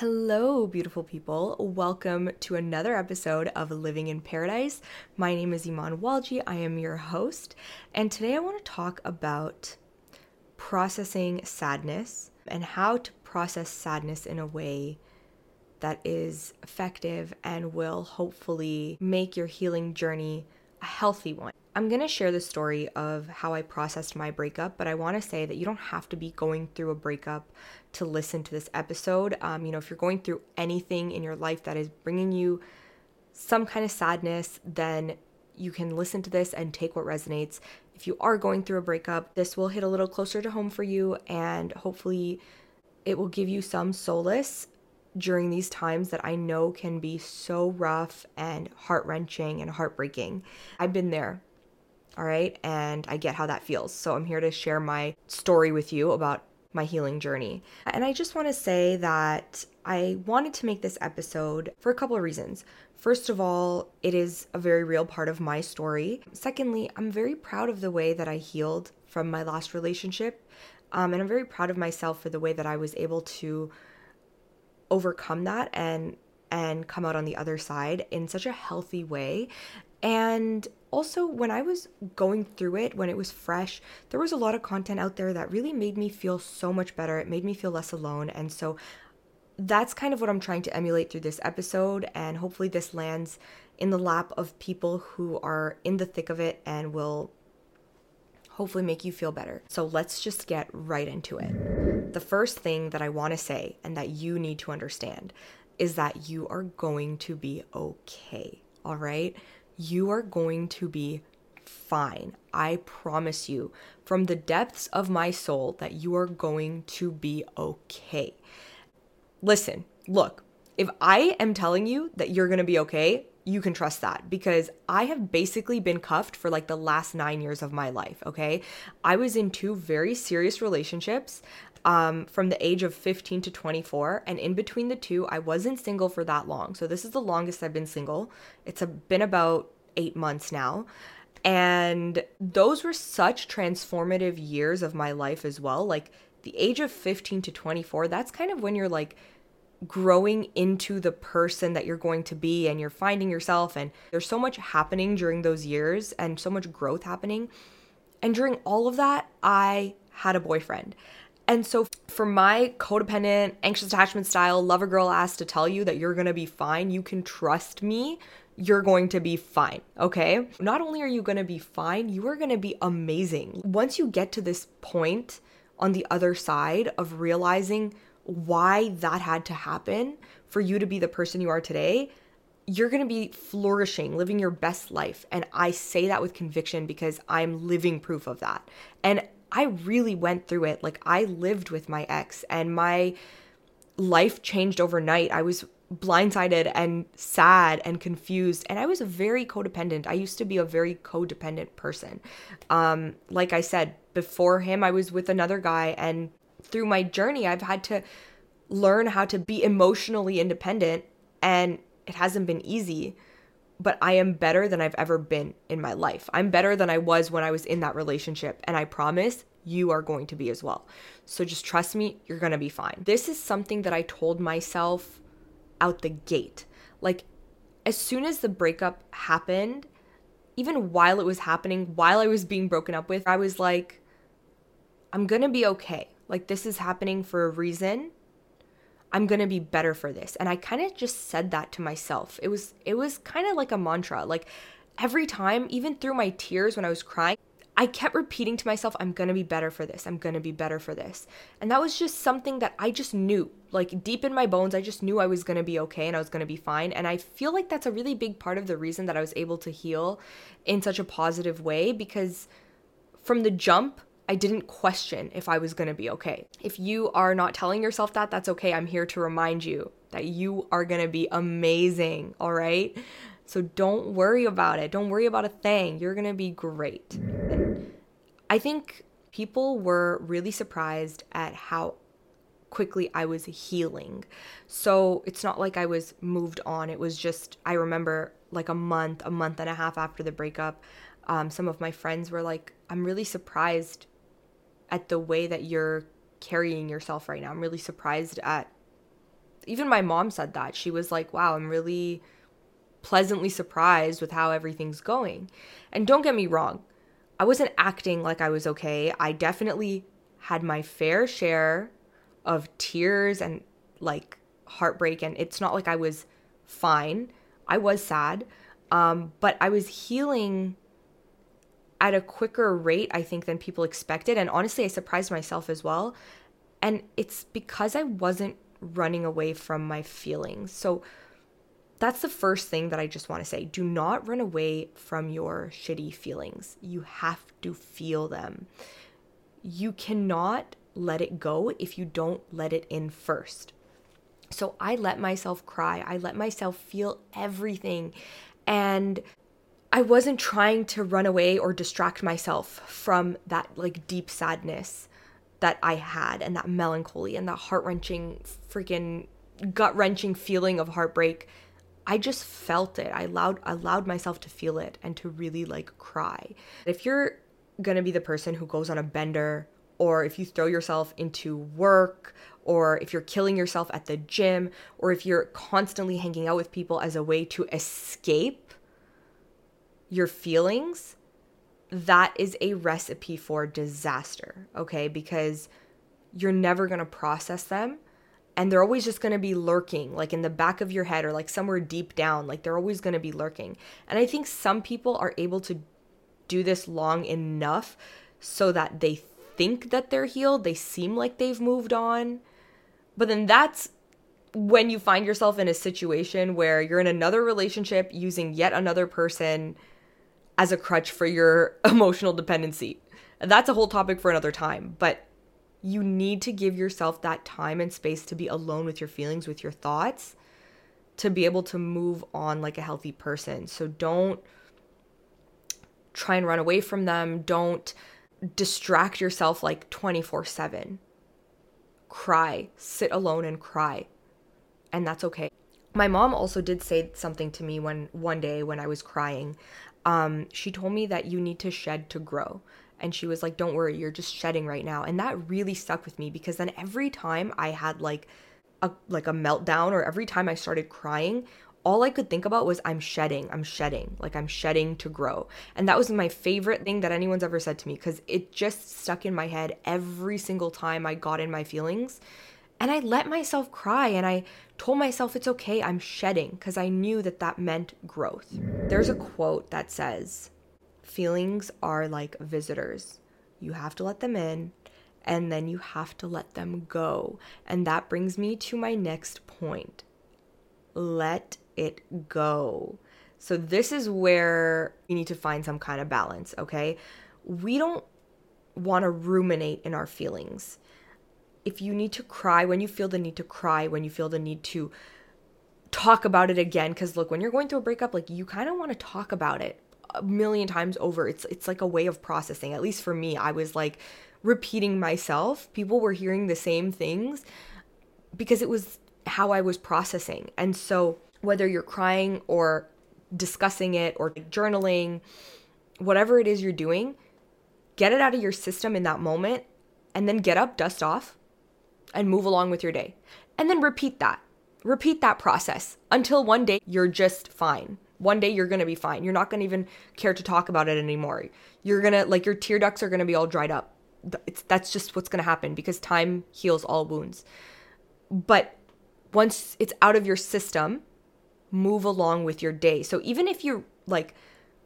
Hello, beautiful people. Welcome to another episode of Living in Paradise. My name is Iman Walji. I am your host, and today I want to talk about processing sadness and how to process sadness in a way that is effective and will hopefully make your healing journey a healthy one. I'm going to share the story of how I processed my breakup, but I want to say that you don't have to be going through a breakup to listen to this episode. Um, you know, if you're going through anything in your life that is bringing you some kind of sadness, then you can listen to this and take what resonates. If you are going through a breakup, this will hit a little closer to home for you and hopefully it will give you some solace during these times that I know can be so rough and heart wrenching and heartbreaking. I've been there all right? And I get how that feels. So I'm here to share my story with you about my healing journey. And I just want to say that I wanted to make this episode for a couple of reasons. First of all, it is a very real part of my story. Secondly, I'm very proud of the way that I healed from my last relationship. Um, and I'm very proud of myself for the way that I was able to overcome that and and come out on the other side in such a healthy way. And also, when I was going through it, when it was fresh, there was a lot of content out there that really made me feel so much better. It made me feel less alone. And so that's kind of what I'm trying to emulate through this episode. And hopefully, this lands in the lap of people who are in the thick of it and will hopefully make you feel better. So let's just get right into it. The first thing that I want to say and that you need to understand is that you are going to be okay. All right you are going to be fine. I promise you from the depths of my soul that you are going to be okay. Listen, look, if I am telling you that you're going to be okay, you can trust that because I have basically been cuffed for like the last nine years of my life. Okay. I was in two very serious relationships um, from the age of 15 to 24. And in between the two, I wasn't single for that long. So this is the longest I've been single. It's a, been about eight months now. And those were such transformative years of my life as well. Like the age of 15 to 24, that's kind of when you're like growing into the person that you're going to be and you're finding yourself. And there's so much happening during those years and so much growth happening. And during all of that, I had a boyfriend. And so, for my codependent, anxious attachment style, lover girl ass to tell you that you're gonna be fine, you can trust me, you're going to be fine, okay? Not only are you gonna be fine, you are gonna be amazing. Once you get to this point on the other side of realizing why that had to happen for you to be the person you are today, you're going to be flourishing, living your best life. And I say that with conviction because I'm living proof of that. And I really went through it. Like I lived with my ex and my life changed overnight. I was blindsided and sad and confused and I was a very codependent. I used to be a very codependent person. Um like I said, before him I was with another guy and through my journey I've had to learn how to be emotionally independent and it hasn't been easy but I am better than I've ever been in my life. I'm better than I was when I was in that relationship. And I promise you are going to be as well. So just trust me, you're going to be fine. This is something that I told myself out the gate. Like, as soon as the breakup happened, even while it was happening, while I was being broken up with, I was like, I'm to be okay. Like, this is happening for a reason I'm going to be better for this. And I kind of just said that to myself. It was it was kind of like a mantra. Like every time, even through my tears when I was crying, I kept repeating to myself, I'm to be better for this. I'm to be better for this. And that was just something that I just knew. Like deep in my bones, I just knew I was to be okay and I was to be fine. And I feel like that's a really big part of the reason that I was able to heal in such a positive way because from the jump, I didn't question if I was to be okay. If you are not telling yourself that, that's okay. I'm here to remind you that you are to be amazing, all right? So don't worry about it. Don't worry about a thing. You're to be great. I think people were really surprised at how quickly I was healing. So it's not like I was moved on. It was just, I remember like a month, a month and a half after the breakup, um, some of my friends were like, I'm really surprised at the way that you're carrying yourself right now. I'm really surprised at even my mom said that. She was like, wow, I'm really pleasantly surprised with how everything's going. And don't get me wrong, I wasn't acting like I was okay. I definitely had my fair share of tears and like heartbreak, and it's not like I was fine. I was sad, um, but I was healing at a quicker rate, I think, than people expected. And honestly, I surprised myself as well. And it's because I wasn't running away from my feelings. So that's the first thing that I just want to say. Do not run away from your shitty feelings. You have to feel them. You cannot let it go if you don't let it in first. So I let myself cry. I let myself feel everything. And I wasn't trying to run away or distract myself from that like deep sadness that I had and that melancholy and that heart wrenching, freaking gut wrenching feeling of heartbreak. I just felt it. I allowed allowed myself to feel it and to really like cry. If you're gonna be the person who goes on a bender, or if you throw yourself into work, or if you're killing yourself at the gym, or if you're constantly hanging out with people as a way to escape your feelings, that is a recipe for disaster, okay? Because you're never going to process them and they're always just going to be lurking like in the back of your head or like somewhere deep down like they're always going to be lurking and i think some people are able to do this long enough so that they think that they're healed they seem like they've moved on but then that's when you find yourself in a situation where you're in another relationship using yet another person as a crutch for your emotional dependency. That's a whole topic for another time, but you need to give yourself that time and space to be alone with your feelings, with your thoughts, to be able to move on like a healthy person. So don't try and run away from them. Don't distract yourself like 24 7. Cry, sit alone and cry. And that's okay. My mom also did say something to me when one day when I was crying um, she told me that you need to shed to grow. And she was like, Don't worry, you're just shedding right now. And that really stuck with me because then every time I had like a like a meltdown or every time I started crying, all I could think about was I'm shedding, I'm shedding, like I'm shedding to grow. And that was my favorite thing that anyone's ever said to me because it just stuck in my head every single time I got in my feelings. And I let myself cry and I told myself it's okay, I'm shedding because I knew that that meant growth. There's a quote that says, Feelings are like visitors. You have to let them in and then you have to let them go. And that brings me to my next point let it go. So, this is where you need to find some kind of balance, okay? We don't want to ruminate in our feelings if you need to cry, when you feel the need to cry, when you feel the need to talk about it again cuz look, when you're going through a breakup, like you kind of want to talk about it a million times over. It's it's like a way of processing. At least for me, I was like repeating myself. People were hearing the same things because it was how I was processing. And so whether you're crying or discussing it or journaling, whatever it is you're doing, get it out of your system in that moment and then get up, dust off, and move along with your day. And then repeat that. Repeat that process until one day you're just fine. One day you're gonna be fine. You're not gonna even care to talk about it anymore. You're gonna, like, your tear ducts are gonna be all dried up. It's, that's just what's gonna happen because time heals all wounds. But once it's out of your system, move along with your day. So even if you're like,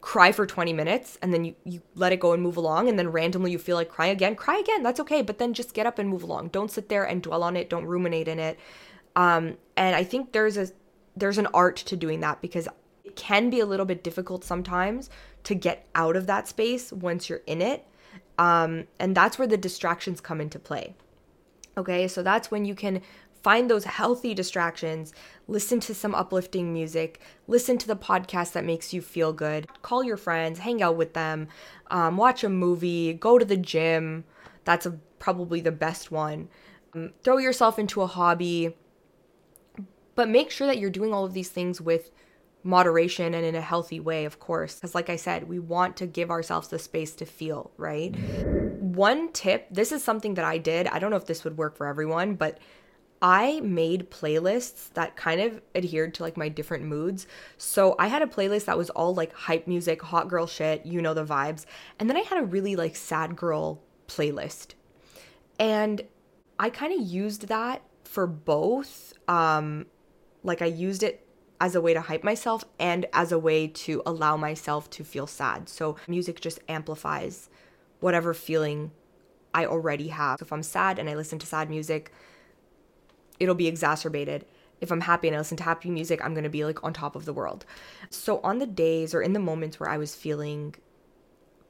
cry for 20 minutes and then you, you let it go and move along and then randomly you feel like crying again cry again that's okay but then just get up and move along don't sit there and dwell on it don't ruminate in it um, and i think there's a there's an art to doing that because can be a little bit difficult sometimes to get out of that space once you're in it um, and that's where the distractions come into play okay so that's when you can find those healthy distractions, listen to some uplifting music, listen to the podcast that makes you feel good, call your friends, hang out with them, um, watch a movie, go to the gym. That's a, probably the best one. Um, throw yourself into a hobby, but make sure that you're doing all of these things with moderation and in a healthy way, of course. Because, like I said, we want to give ourselves the space to feel, right? One tip this is something that I did. I don't know if this would work for everyone, but I made playlists that kind of adhered to like my different moods. So I had a playlist that was all like hype music, hot girl shit, you know the vibes. And then I had a really like sad girl playlist. And I kind of used that for both. Um like I used it as a way to hype myself and as a way to allow myself to feel sad. So music just amplifies whatever feeling I already have. If I'm sad and I listen to sad music, it'll be exacerbated. If I'm happy and I listen to happy music, I'm going to be like on top of the world. So on the days or in the moments where I was feeling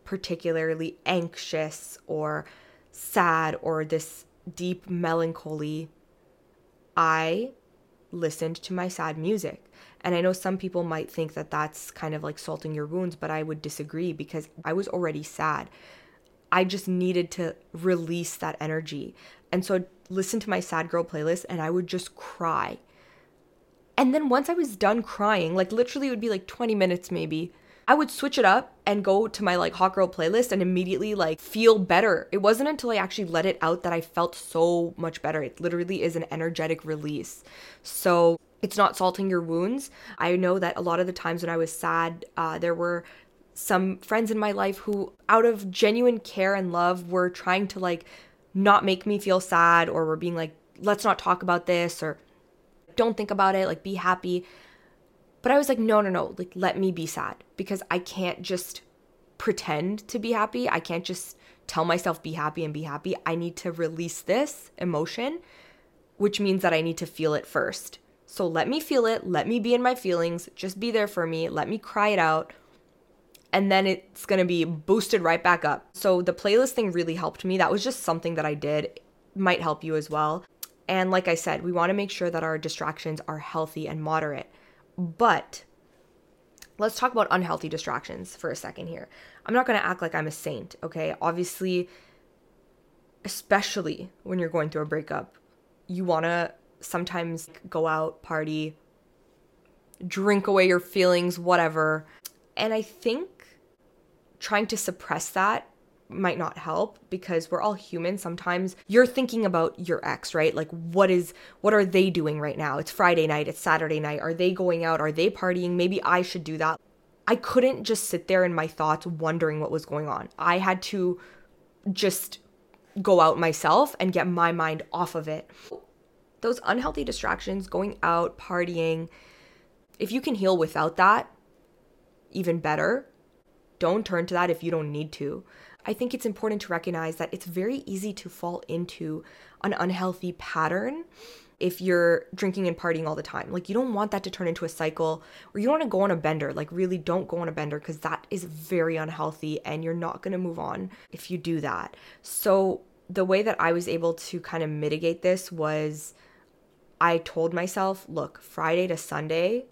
particularly anxious or sad or this deep melancholy, I listened to my sad music. And I know some people might think that that's kind of like salting your wounds, but I would disagree because I was already sad. I just needed to release that energy. And so I'd listen to my sad girl playlist and I would just cry. And then once I was done crying, like literally it would be like 20 minutes maybe, I would switch it up and go to my like hot girl playlist and immediately like feel better. It wasn't until I actually let it out that I felt so much better. It literally is an energetic release. So it's not salting your wounds. I know that a lot of the times when I was sad, uh, there were some friends in my life who, out of genuine care and love, were trying to like not make me feel sad or were being like, let's not talk about this or don't think about it, like be happy. But I was like, no, no, no, like let me be sad because I can't just pretend to be happy. I can't just tell myself be happy and be happy. I need to release this emotion, which means that I need to feel it first. So let me feel it, let me be in my feelings, just be there for me, let me cry it out. And then it's gonna be boosted right back up. So the playlist thing really helped me. That was just something that I did. Might help you as well. And like I said, we wanna make sure that our distractions are healthy and moderate. But let's talk about unhealthy distractions for a second here. I'm not going to act like I'm a saint, okay? Obviously, especially when you're going through a breakup, you want to sometimes go out, party, drink away your feelings, whatever. And I think trying to suppress that might not help because we're all human sometimes. You're thinking about your ex right? Like what is what are they doing right now? It's friday night it's saturday night. Are they going out? Are they partying? Maybe i should do that. I couldn't just sit there in my thoughts wondering what was going on. I had to just go out myself and get my mind off of it. Those unhealthy distractions going out partying if you can heal without that even better. Don't turn to that if you don't need to I think it's important to recognize that it's very easy to fall into an unhealthy pattern if you're drinking and partying all the time. Like, you don't want that to turn into a cycle, or you don't want to go on a bender. Like, really don't go on a bender because that is very unhealthy and you're not going to move on if you do that. So, the way that I was able to kind of mitigate this was I told myself, look, Friday to Sunday,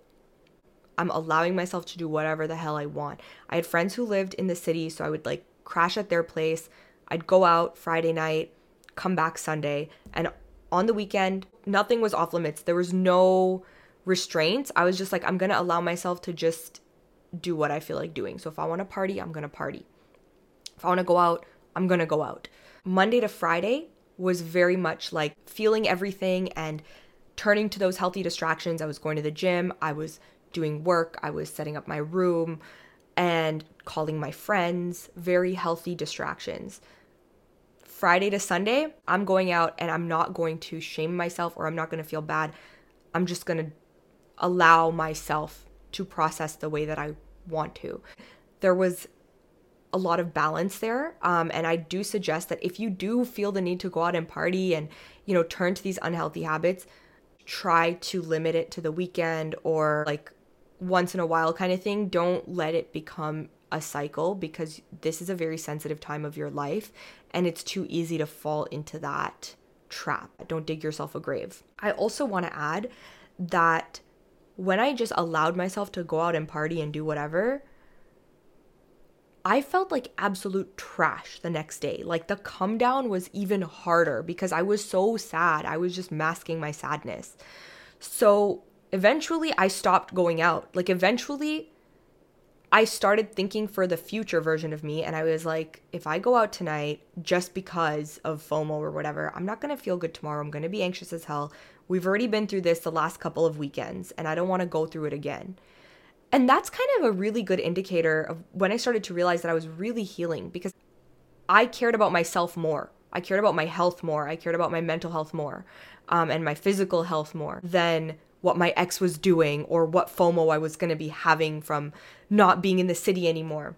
I'm allowing myself to do whatever the hell I want. I had friends who lived in the city, so I would like crash at their place. I'd go out Friday night, come back Sunday, and on the weekend, nothing was off limits. There was no restraints. I was just like, I'm gonna allow myself to just do what I feel like doing. So if I wanna party, I'm gonna party. If I wanna go out, I'm gonna go out. Monday to Friday was very much like feeling everything and turning to those healthy distractions. I was going to the gym, I was doing work, I was setting up my room, and calling my friends, very healthy distractions. Friday to Sunday, I'm going out and I'm not going to shame myself or I'm not going to feel bad. I'm just going to allow myself to process the way that I want to. There was a lot of balance there. Um, and I do suggest that if you do feel the need to go out and party and, you know, turn to these unhealthy habits, try to limit it to the weekend or like once in a while kind of thing. Don't let it become a cycle because this is a very sensitive time of your life and it's too easy to fall into that trap. Don't dig yourself a grave. I also want to add that when I just allowed myself to go out and party and do whatever, I felt like absolute trash the next day. Like the come down was even harder because I was so sad. I was just masking my sadness. So eventually I stopped going out. Like eventually I started thinking for the future version of me, and I was like, if I go out tonight just because of FOMO or whatever, I'm not gonna feel good tomorrow. I'm gonna be anxious as hell. We've already been through this the last couple of weekends, and I don't wanna go through it again. And that's kind of a really good indicator of when I started to realize that I was really healing because I cared about myself more. I cared about my health more. I cared about my mental health more um, and my physical health more than what my ex was doing or what FOMO I was going to be having from not being in the city anymore.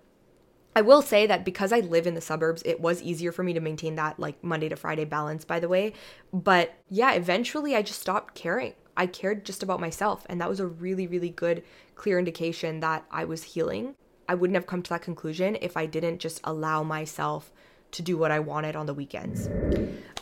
I will say that because I live in the suburbs, it was easier for me to maintain that like Monday to Friday balance, by the way. But yeah, eventually I just stopped caring. I cared just about myself. And that was a really, really good, clear indication that I was healing. I wouldn't have come to that conclusion if I didn't just allow myself to do what I wanted on the weekends.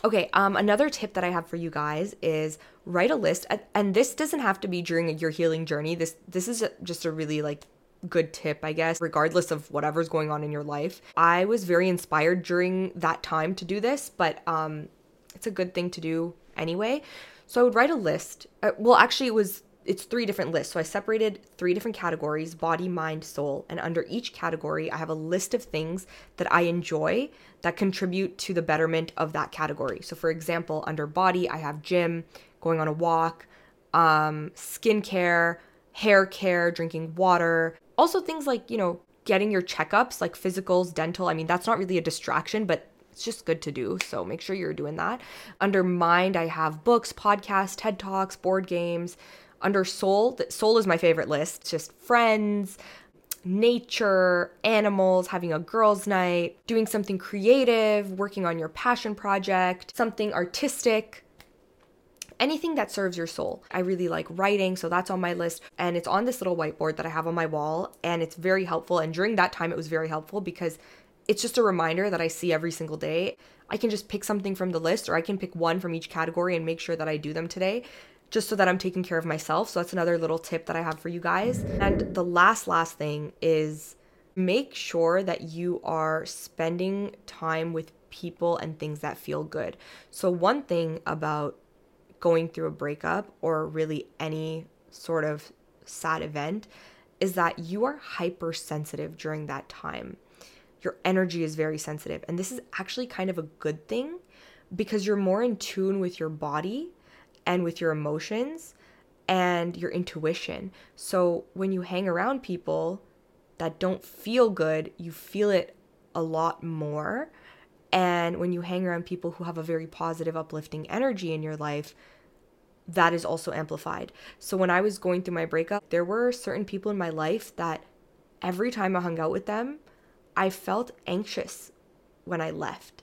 Okay, um, another tip that I have for you guys is write a list, and this doesn't have to be during your healing journey. This this is just a really like good tip, I guess, regardless of whatever's going on in your life. I was very inspired during that time to do this, but um, it's a good thing to do anyway. So I would write a list. Uh, well, actually, it was it's three different lists. So I separated three different categories body, mind, soul. And under each category, I have a list of things that I enjoy that contribute to the betterment of that category. So, for example, under body, I have gym, going on a walk, um, skincare, hair care, drinking water. Also, things like, you know, getting your checkups, like physicals, dental. I mean, that's not really a distraction, but it's just good to do. So make sure you're doing that. Under mind, I have books, podcasts, TED Talks, board games. Under soul, soul is my favorite list. Just friends, nature, animals, having a girls' night, doing something creative, working on your passion project, something artistic, anything that serves your soul. I really like writing, so that's on my list. And it's on this little whiteboard that I have on my wall, and it's very helpful. And during that time, it was very helpful because it's just a reminder that I see every single day. I can just pick something from the list, or I can pick one from each category and make sure that I do them today just so that I'm taking care of myself. So that's another little tip that I have for you guys. And the last, last thing is make sure that you are spending time with people and things that feel good. So, one thing about going through a breakup or really any sort of sad event is that you are hypersensitive during that time. Your energy is very sensitive. And this is actually kind of a good thing because you're more in tune with your body and with your emotions and your intuition. So when you hang around people that don't feel good, you feel it a lot more. And when you hang around people who have a very positive, uplifting energy in your life, that is also amplified. So when I was going through my breakup, there were certain people in my life that every time I hung out with them, I felt anxious when I left.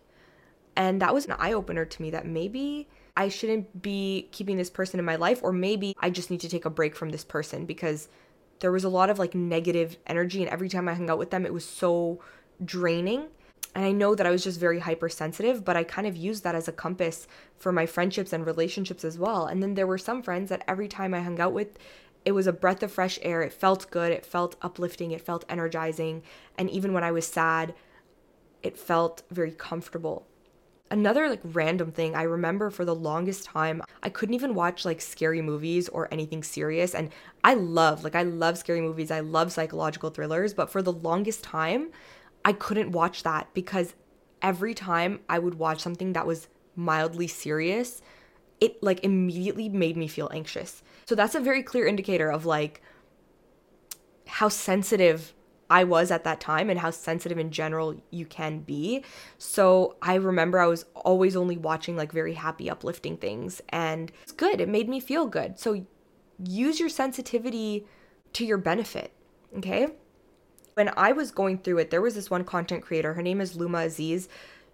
And that was an eye opener to me that maybe I shouldn't be keeping this person in my life, or maybe I just need to take a break from this person because there was a lot of like negative energy. And every time I hung out with them, it was so draining. And I know that I was just very hypersensitive, but I kind of used that as a compass for my friendships and relationships as well. And then there were some friends that every time I hung out with, it was a breath of fresh air. It felt good. It felt uplifting. It felt energizing. And even when I was sad, it felt very comfortable. Another like random thing, I remember for the longest time, I couldn't even watch like scary movies or anything serious. And I love, like, I love scary movies. I love psychological thrillers. But for the longest time, I couldn't watch that because every time I would watch something that was mildly serious, it like immediately made me feel anxious. So that's a very clear indicator of like how sensitive I was at that time and how sensitive in general you can be. So I remember I was always only watching like very happy, uplifting things, and it's good. It made me feel good. So use your sensitivity to your benefit, okay? When I was going through it, there was this one content creator. Her name is Lumma Aziz.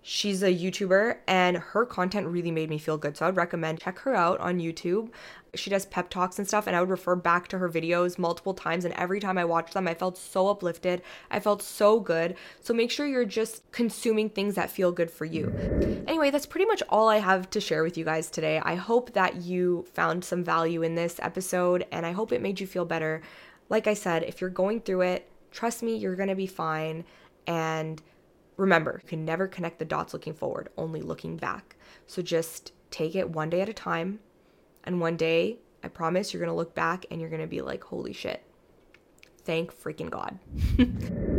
She's a YouTuber and her content really made me feel good. So I would recommend check her out on YouTube. She does pep talks and stuff and I would refer back to her videos multiple times and every time I watched them I felt so uplifted. I felt so good. So make sure you're just consuming things that feel good for you. Anyway, that's pretty much all I have to share with you guys today. I hope that you found some value in this episode and I hope it made you feel better. Like I said, if you're going through it, trust me, you're going to be fine and remember, you can never connect the dots looking forward, only looking back. So just take it one day at a time. And one day, I promise you're going to look back and you're going to be like, holy shit, Thank freaking God.